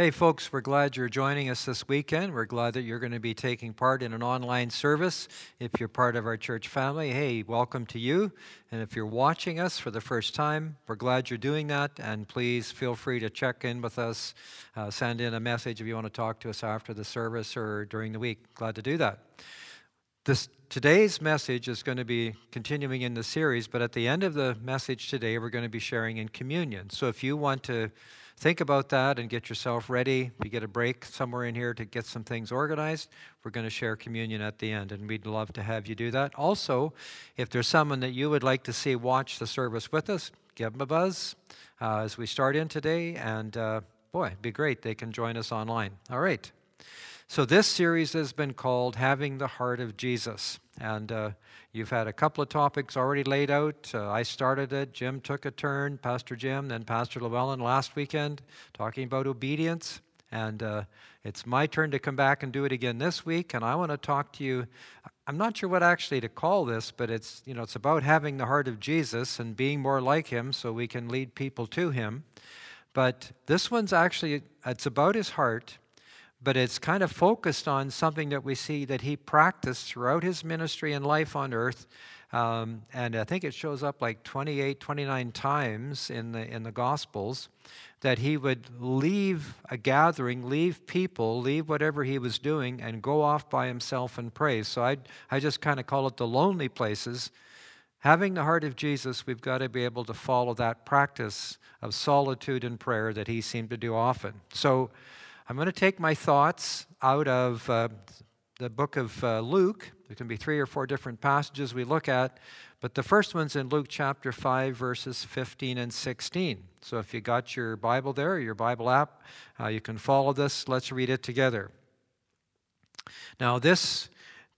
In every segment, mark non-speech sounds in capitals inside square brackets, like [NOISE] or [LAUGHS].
Hey, folks, we're glad you're joining us this weekend. We're glad that you're going to be taking part in an online service. If you're part of our church family, hey, welcome to you. And if you're watching us for the first time, we're glad you're doing that. And please feel free to check in with us, uh, send in a message if you want to talk to us after the service or during the week. Glad to do that. This, today's message is going to be continuing in the series, but at the end of the message today, we're going to be sharing in communion. So if you want to think about that and get yourself ready. We get a break somewhere in here to get some things organized. We're going to share communion at the end, and we'd love to have you do that. Also, if there's someone that you would like to see watch the service with us, give them a buzz uh, as we start in today. And uh, boy, it'd be great. They can join us online. All right. So, this series has been called Having the Heart of Jesus. And uh, You've had a couple of topics already laid out. Uh, I started it, Jim took a turn, Pastor Jim, then Pastor Llewellyn last weekend, talking about obedience. And uh, it's my turn to come back and do it again this week. And I want to talk to you. I'm not sure what actually to call this, but it's you know it's about having the heart of Jesus and being more like Him, so we can lead people to Him. But this one's actually it's about His heart, but it's kind of focused on something that we see that he practiced throughout his ministry and life on earth. Um, and I think it shows up like 28, 29 times in the, in the Gospels that he would leave a gathering, leave people, leave whatever he was doing, and go off by himself and pray. So I, I just kind of call it the lonely places. Having the heart of Jesus, we've got to be able to follow that practice of solitude and prayer that he seemed to do often. So I'm going to take my thoughts out of uh, the book of uh, Luke. There can be three or four different passages we look at, but the first one's in Luke chapter 5, verses 15 and 16. So if you got your Bible there, your Bible app, uh, you can follow this. Let's read it together. Now, this,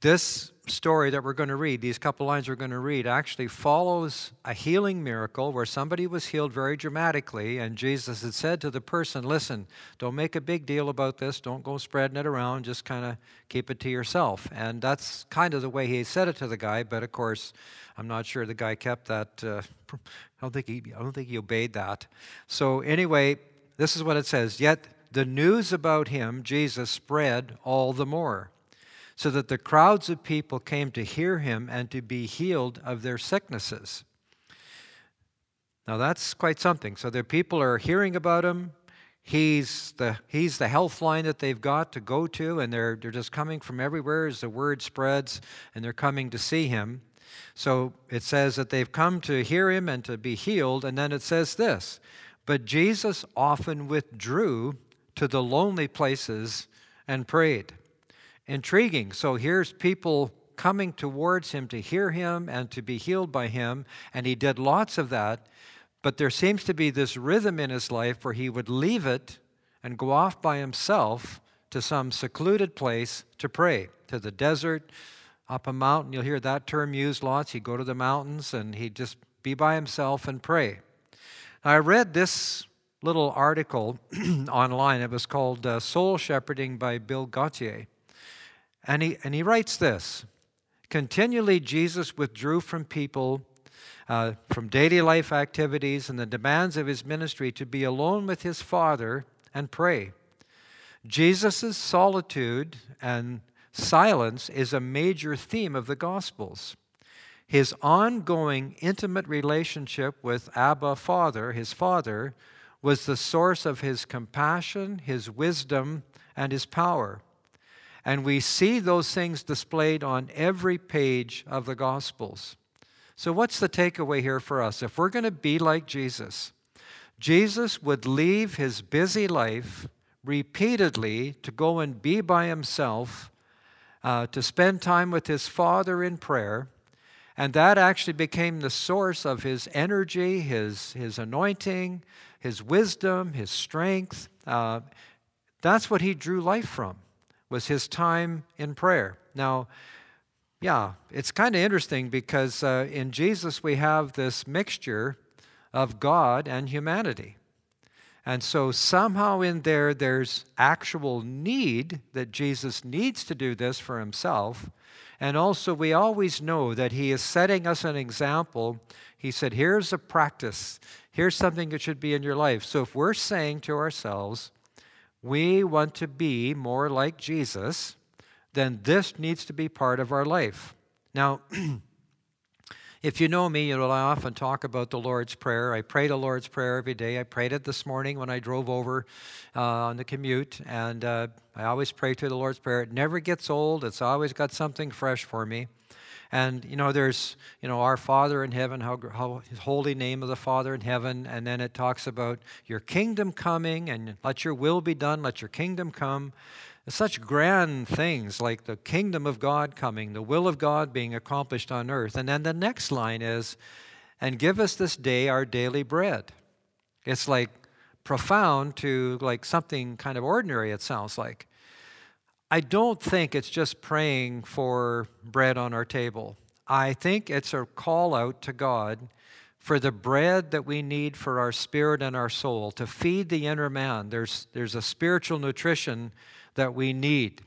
this story that we're going to read, these couple lines we're going to read, actually follows a healing miracle where somebody was healed very dramatically, and Jesus had said to the person, Listen, don't make a big deal about this, don't go spreading it around, just kind of keep it to yourself. And that's kind of the way he said it to the guy, but of course, I'm not sure the guy kept that. Uh, [LAUGHS] I, don't think he, I don't think he obeyed that. So, anyway, this is what it says Yet the news about him, Jesus, spread all the more so that the crowds of people came to hear him and to be healed of their sicknesses. Now that's quite something. So the people are hearing about him. He's the, he's the health line that they've got to go to, and they're, they're just coming from everywhere as the word spreads, and they're coming to see him. So it says that they've come to hear him and to be healed, and then it says this But Jesus often withdrew to the lonely places and prayed intriguing. So here's people coming towards him to hear him and to be healed by him, and he did lots of that. But there seems to be this rhythm in his life where he would leave it and go off by himself to some secluded place to pray, to the desert, up a mountain. You'll hear that term used lots. He'd go to the mountains and he'd just be by himself and pray. I read this little article [CLEARS THROAT] online. It was called uh, Soul Shepherding by Bill Gaultiere. And he, and he writes this Continually, Jesus withdrew from people, uh, from daily life activities and the demands of his ministry to be alone with his Father and pray. Jesus' solitude and silence is a major theme of the Gospels. His ongoing intimate relationship with Abba Father, his Father, was the source of his compassion, his wisdom, and his power. And we see those things displayed on every page of the Gospels. So, what's the takeaway here for us? If we're going to be like Jesus, Jesus would leave his busy life repeatedly to go and be by himself, uh, to spend time with his Father in prayer. And that actually became the source of his energy, his, his anointing, his wisdom, his strength. Uh, that's what he drew life from was his time in prayer. Now, yeah, it's kind of interesting because uh, in Jesus we have this mixture of God and humanity. And so somehow in there, there's actual need that Jesus needs to do this for himself. And also, we always know that he is setting us an example. He said, Here's a practice, here's something that should be in your life. So if we're saying to ourselves, we want to be more like Jesus, then this needs to be part of our life. Now, [CLEARS THROAT] if you know me, you know I often talk about the Lord's Prayer. I pray the Lord's Prayer every day. I prayed it this morning when I drove over uh, on the commute, and uh, I always pray to the Lord's Prayer. It never gets old. It's always got something fresh for me. And, you know, there's, you know, our Father in heaven, how, how holy name of the Father in heaven. And then it talks about your kingdom coming and let your will be done, let your kingdom come. Such grand things like the kingdom of God coming, the will of God being accomplished on earth. And then the next line is, and give us this day our daily bread. It's like profound to like something kind of ordinary, it sounds like. I don't think it's just praying for bread on our table. I think it's a call out to God for the bread that we need for our spirit and our soul to feed the inner man. There's, there's a spiritual nutrition that we need.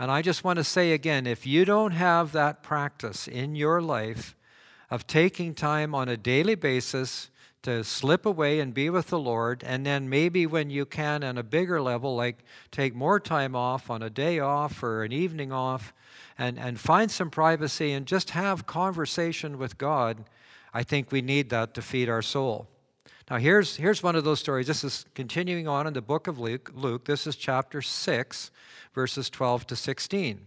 And I just want to say again if you don't have that practice in your life of taking time on a daily basis to slip away and be with the Lord, and then maybe when you can on a bigger level, like take more time off on a day off or an evening off, and, and find some privacy and just have conversation with God, I think we need that to feed our soul. Now, here's, here's one of those stories. This is continuing on in the book of Luke. Luke. This is chapter 6, verses 12 to 16.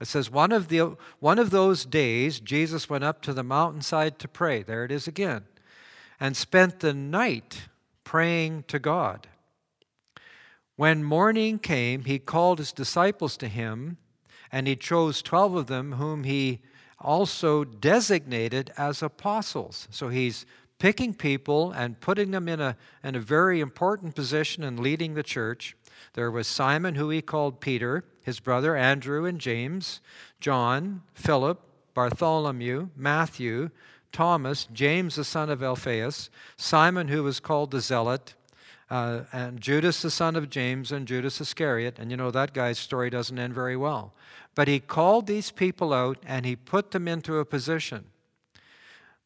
It says, one of, the, one of those days, Jesus went up to the mountainside to pray. There it is again and spent the night praying to God. When morning came, he called his disciples to him, and he chose 12 of them, whom he also designated as apostles. So he's picking people and putting them in a, in a very important position and leading the church. There was Simon, who he called Peter, his brother Andrew and James, John, Philip, Bartholomew, Matthew, Thomas, James the son of Alphaeus, Simon who was called the Zealot, uh, and Judas the son of James, and Judas Iscariot. And you know, that guy's story doesn't end very well. But he called these people out and he put them into a position.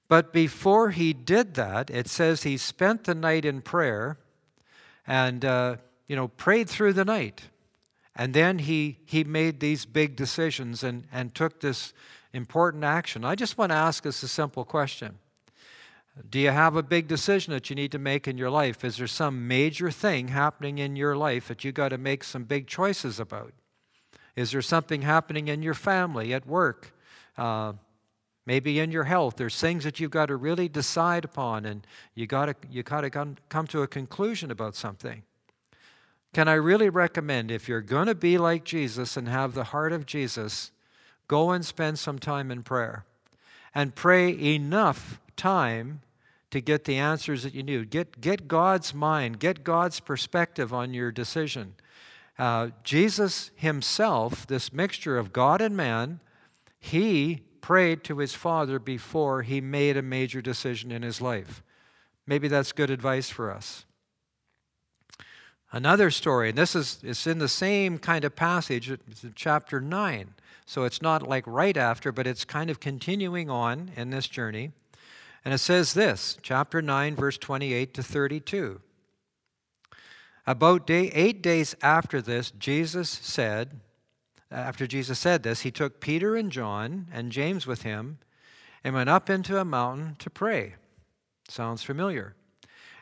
But before he did that, it says he spent the night in prayer and, uh, you know, prayed through the night. And then he, he made these big decisions and, and took this important action. I just want to ask us a simple question. Do you have a big decision that you need to make in your life? Is there some major thing happening in your life that you got to make some big choices about? Is there something happening in your family, at work, uh, maybe in your health? There's things that you've got to really decide upon, and you got to you got to come, come to a conclusion about something. Can I really recommend if you're going to be like Jesus and have the heart of Jesus? Go and spend some time in prayer and pray enough time to get the answers that you need. Get, get God's mind, get God's perspective on your decision. Uh, Jesus himself, this mixture of God and man, he prayed to his Father before he made a major decision in his life. Maybe that's good advice for us. Another story, and this is it's in the same kind of passage, it's in chapter 9. So it's not like right after, but it's kind of continuing on in this journey. And it says this, chapter 9, verse 28 to 32. About day, eight days after this, Jesus said, after Jesus said this, he took Peter and John and James with him and went up into a mountain to pray. Sounds familiar.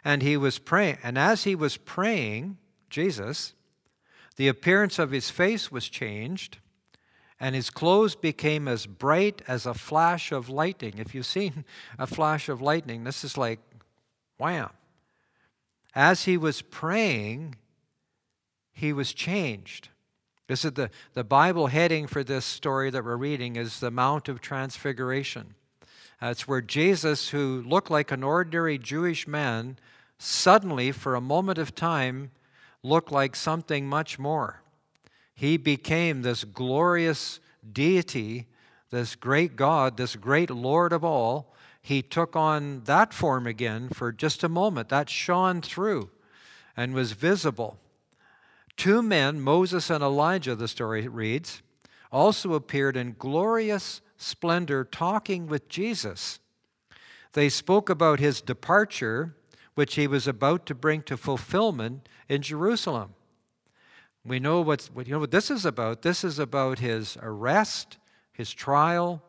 And he was praying, and as he was praying, Jesus, the appearance of his face was changed and his clothes became as bright as a flash of lightning. If you've seen a flash of lightning, this is like wham. As he was praying, he was changed. This is the, the Bible heading for this story that we're reading is the Mount of Transfiguration. Uh, it's where Jesus, who looked like an ordinary Jewish man, suddenly, for a moment of time, looked like something much more he became this glorious deity, this great God, this great Lord of all. He took on that form again for just a moment. That shone through and was visible. Two men, Moses and Elijah, the story reads, also appeared in glorious splendor talking with Jesus. They spoke about his departure, which he was about to bring to fulfillment in Jerusalem. We know what's, what, you know what this is about. This is about his arrest, his trial,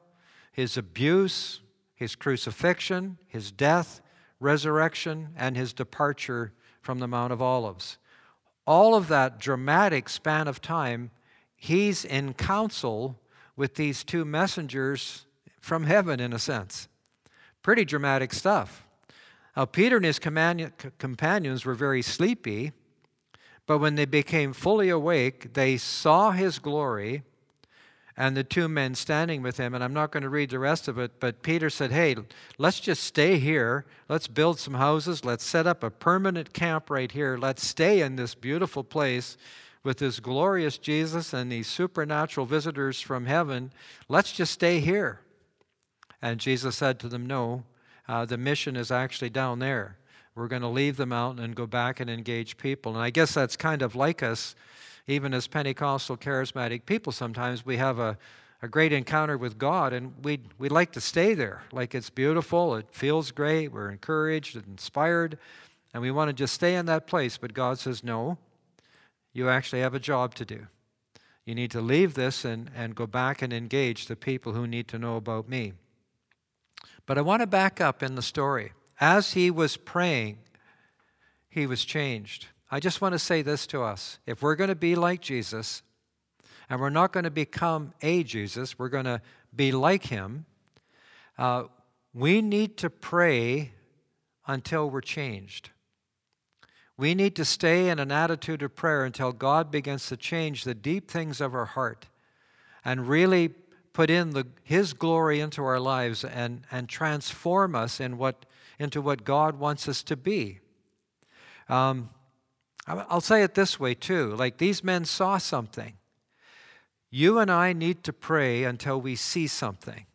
his abuse, his crucifixion, his death, resurrection, and his departure from the Mount of Olives. All of that dramatic span of time, he's in council with these two messengers from heaven, in a sense. Pretty dramatic stuff. Now, Peter and his companions were very sleepy, but when they became fully awake, they saw his glory and the two men standing with him. And I'm not going to read the rest of it, but Peter said, Hey, let's just stay here. Let's build some houses. Let's set up a permanent camp right here. Let's stay in this beautiful place with this glorious Jesus and these supernatural visitors from heaven. Let's just stay here. And Jesus said to them, No, uh, the mission is actually down there. We're going to leave the mountain and go back and engage people. And I guess that's kind of like us even as Pentecostal charismatic people, sometimes we have a, a great encounter with God and we'd, we'd like to stay there. Like it's beautiful, it feels great, we're encouraged and inspired, and we want to just stay in that place. But God says, no, you actually have a job to do. You need to leave this and, and go back and engage the people who need to know about me. But I want to back up in the story. As he was praying, he was changed. I just want to say this to us. If we're going to be like Jesus, and we're not going to become a Jesus, we're going to be like him, uh, we need to pray until we're changed. We need to stay in an attitude of prayer until God begins to change the deep things of our heart and really put in the, His glory into our lives and, and transform us in what, into what God wants us to be. Um, I'll say it this way too like these men saw something. You and I need to pray until we see something.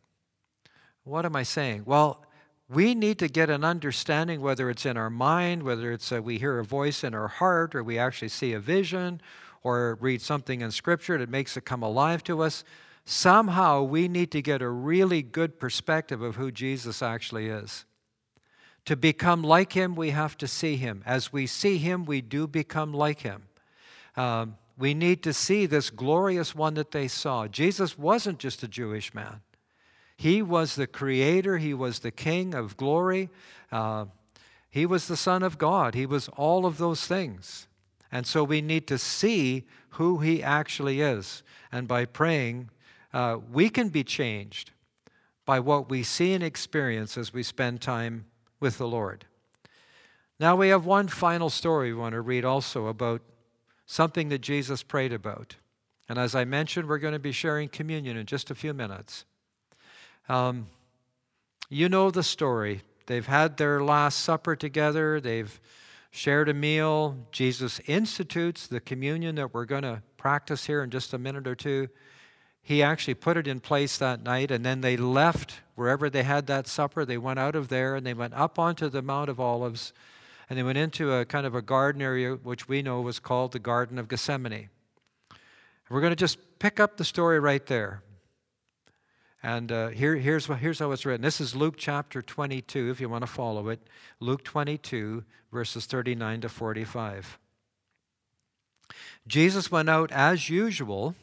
What am I saying? Well, we need to get an understanding, whether it's in our mind, whether it's a, we hear a voice in our heart, or we actually see a vision, or read something in Scripture that makes it come alive to us. Somehow we need to get a really good perspective of who Jesus actually is. To become like him, we have to see him. As we see him, we do become like him. Um, we need to see this glorious one that they saw. Jesus wasn't just a Jewish man, he was the creator, he was the king of glory, uh, he was the Son of God, he was all of those things. And so we need to see who he actually is. And by praying, uh, we can be changed by what we see and experience as we spend time with the Lord. Now we have one final story we want to read also about something that Jesus prayed about. And as I mentioned, we're going to be sharing communion in just a few minutes. Um, you know the story. They've had their Last Supper together, they've shared a meal. Jesus institutes the communion that we're going to practice here in just a minute or two he actually put it in place that night, and then they left wherever they had that supper. They went out of there and they went up onto the Mount of Olives, and they went into a kind of a garden area, which we know was called the Garden of Gethsemane. We're going to just pick up the story right there. And uh, here, here's, here's how it's written. This is Luke chapter 22, if you want to follow it. Luke 22, verses 39 to 45. Jesus went out as usual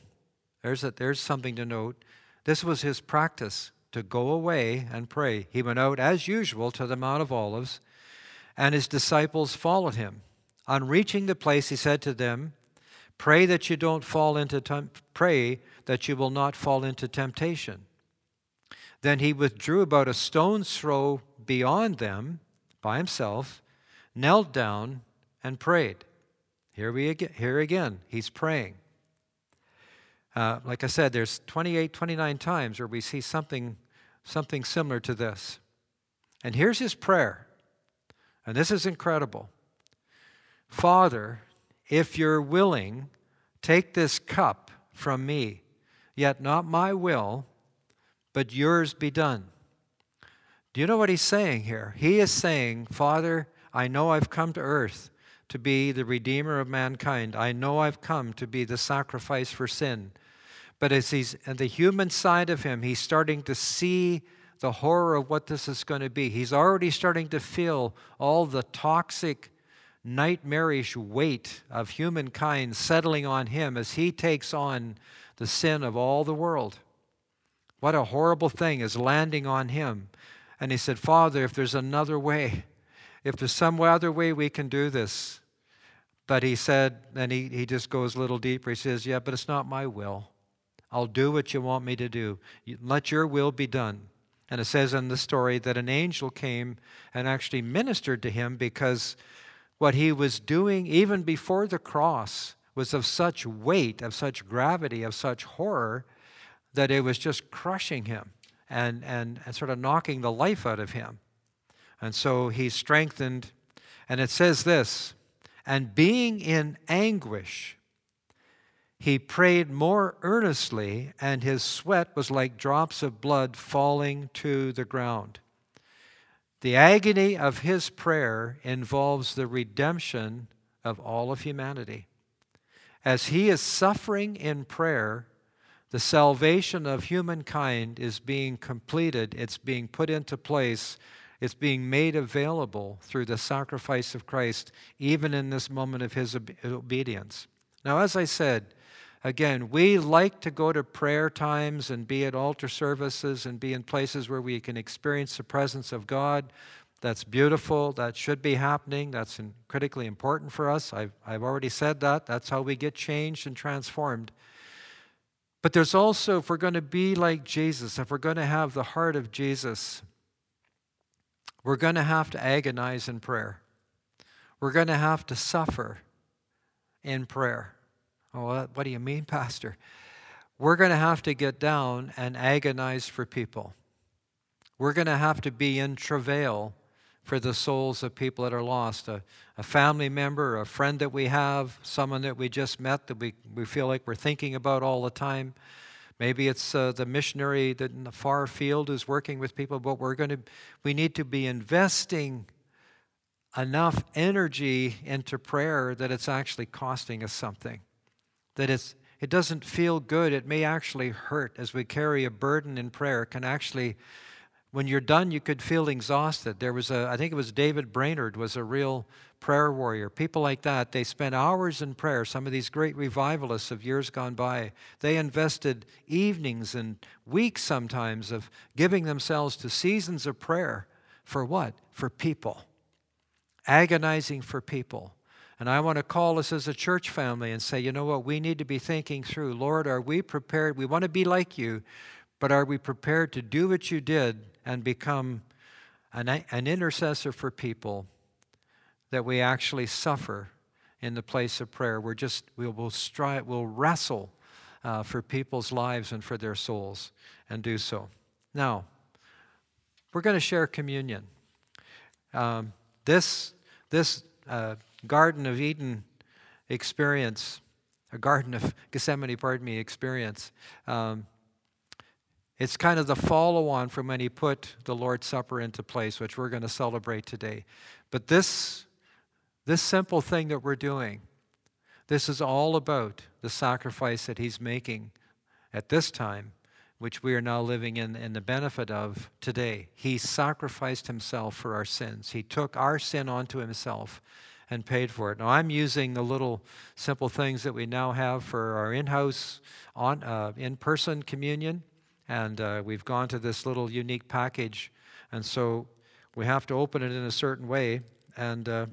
there's, a, there's something to note. This was his practice to go away and pray. He went out as usual to the Mount of Olives, and his disciples followed him. On reaching the place, he said to them, Pray that you don't fall into temp- pray that you will not fall into temptation. Then he withdrew about a stone's throw beyond them by himself, knelt down, and prayed. Here we again, here again, he's praying. Uh, like I said, there's 28, 29 times where we see something, something similar to this. And here's his prayer. And this is incredible. Father, if you're willing, take this cup from me, yet not my will, but yours be done. Do you know what he's saying here? He is saying, Father, I know I've come to earth to be the Redeemer of mankind. I know I've come to be the sacrifice for sin. But as he's on the human side of him, he's starting to see the horror of what this is going to be. He's already starting to feel all the toxic nightmarish weight of humankind settling on him as he takes on the sin of all the world. What a horrible thing is landing on him. And he said, Father, if there's another way, if there's some other way we can do this. But he said, and he, he just goes a little deeper. He says, Yeah, but it's not my will. I'll do what you want me to do. Let your will be done. And it says in the story that an angel came and actually ministered to him because what he was doing, even before the cross, was of such weight, of such gravity, of such horror, that it was just crushing him and, and, and sort of knocking the life out of him. And so he strengthened. And it says this and being in anguish, he prayed more earnestly, and his sweat was like drops of blood falling to the ground. The agony of his prayer involves the redemption of all of humanity. As he is suffering in prayer, the salvation of humankind is being completed, it's being put into place, it's being made available through the sacrifice of Christ, even in this moment of his obedience. Now, as I said, Again, we like to go to prayer times and be at altar services and be in places where we can experience the presence of God. That's beautiful. That should be happening. That's critically important for us. I've, I've already said that. That's how we get changed and transformed. But there's also, if we're going to be like Jesus, if we're going to have the heart of Jesus, we're going to have to agonize in prayer. We're going to have to suffer in prayer. Oh, what do you mean, [LAUGHS] Pastor? We're going to have to get down and agonize for people. We're going to have to be in travail for the souls of people that are lost. A, a family member, a friend that we have, someone that we just met that we, we feel like we're thinking about all the time. Maybe it's uh, the missionary that in the far field is working with people, but we're going to, we need to be investing enough energy into prayer that it's actually costing us something that it's, it doesn't feel good. It may actually hurt as we carry a burden in prayer. It can actually, when you're done, you could feel exhausted. There was a, I think it was David Brainerd was a real prayer warrior. People like that, they spent hours in prayer. Some of these great revivalists of years gone by, they invested evenings and weeks sometimes of giving themselves to seasons of prayer. For what? For people. Agonizing for people. And I want to call us as a church family and say, you know what, we need to be thinking through. Lord, are we prepared? We want to be like you, but are we prepared to do what you did and become an, an intercessor for people that we actually suffer in the place of prayer? We're just, we will strive, we'll wrestle uh, for people's lives and for their souls and do so. Now, we're going to share communion. Um, this, this, uh, Garden of Eden experience, a Garden of [LAUGHS] Gethsemane, pardon me, experience. Um, it's kind of the follow on from when he put the Lord's Supper into place, which we're going to celebrate today. But this, this simple thing that we're doing, this is all about the sacrifice that he's making at this time, which we are now living in, in the benefit of today. He sacrificed himself for our sins, he took our sin onto himself and paid for it. Now, I'm using the little simple things that we now have for our in house, on, uh, in person communion, and uh, we've gone to this little unique package. And so we have to open it in a certain way. And uh,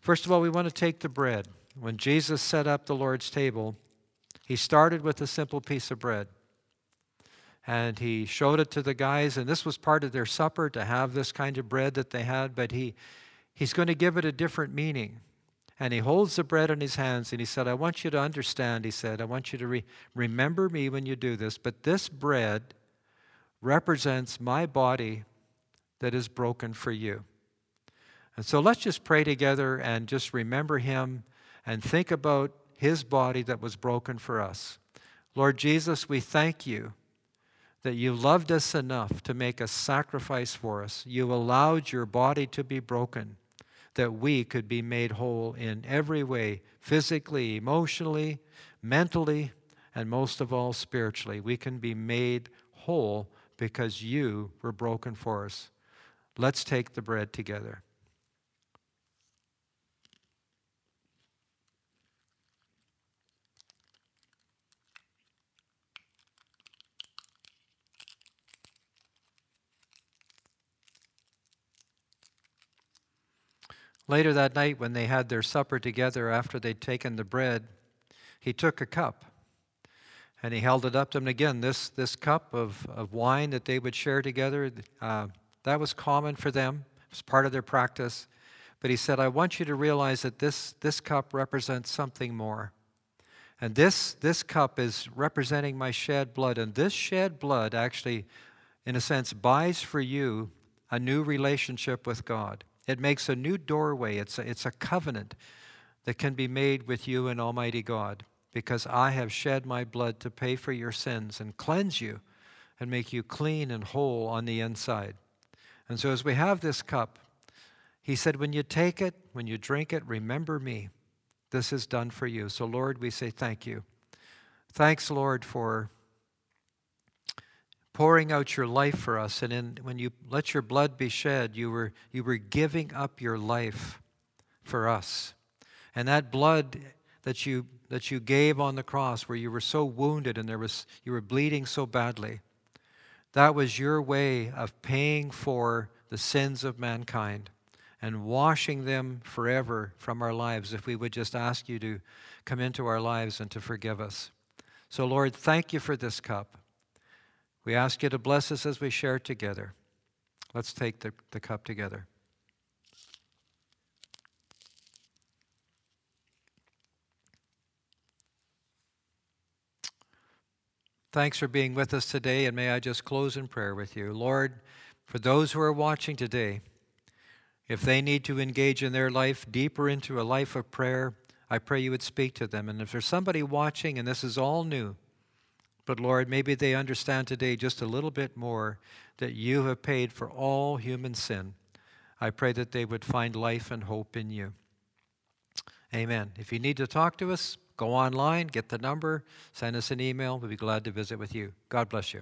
first of all, we want to take the bread. When Jesus set up the Lord's table, he started with a simple piece of bread. And he showed it to the guys, and this was part of their supper to have this kind of bread that they had, but he, he's going to give it a different meaning. And he holds the bread in his hands and he said, I want you to understand, he said, I want you to re- remember me when you do this, but this bread represents my body that is broken for you. And so let's just pray together and just remember him and think about his body that was broken for us. Lord Jesus, we thank you that you loved us enough to make a sacrifice for us. You allowed your body to be broken that we could be made whole in every way physically, emotionally, mentally, and most of all, spiritually. We can be made whole because you were broken for us. Let's take the bread together. Later that night, when they had their supper together after they'd taken the bread, he took a cup and he held it up to them. again, this, this cup of, of wine that they would share together, uh, that was common for them. It was part of their practice. But he said, I want you to realize that this, this cup represents something more. And this, this cup is representing my shed blood. And this shed blood actually, in a sense, buys for you a new relationship with God. It makes a new doorway. It's a, it's a covenant that can be made with you and Almighty God because I have shed my blood to pay for your sins and cleanse you and make you clean and whole on the inside. And so, as we have this cup, he said, When you take it, when you drink it, remember me. This is done for you. So, Lord, we say thank you. Thanks, Lord, for pouring out your life for us. And in, when you let your blood be shed, you were, you were giving up your life for us. And that blood that you, that you gave on the cross, where you were so wounded and there was, you were bleeding so badly, that was your way of paying for the sins of mankind and washing them forever from our lives if we would just ask you to come into our lives and to forgive us. So, Lord, thank you for this cup. We ask you to bless us as we share together. Let's take the, the cup together. Thanks for being with us today, and may I just close in prayer with you. Lord, for those who are watching today, if they need to engage in their life deeper into a life of prayer, I pray you would speak to them. And if there's somebody watching and this is all new, but Lord, maybe they understand today just a little bit more that you have paid for all human sin, I pray that they would find life and hope in you. Amen. If you need to talk to us, go online, get the number, send us an email. We'll be glad to visit with you. God bless you.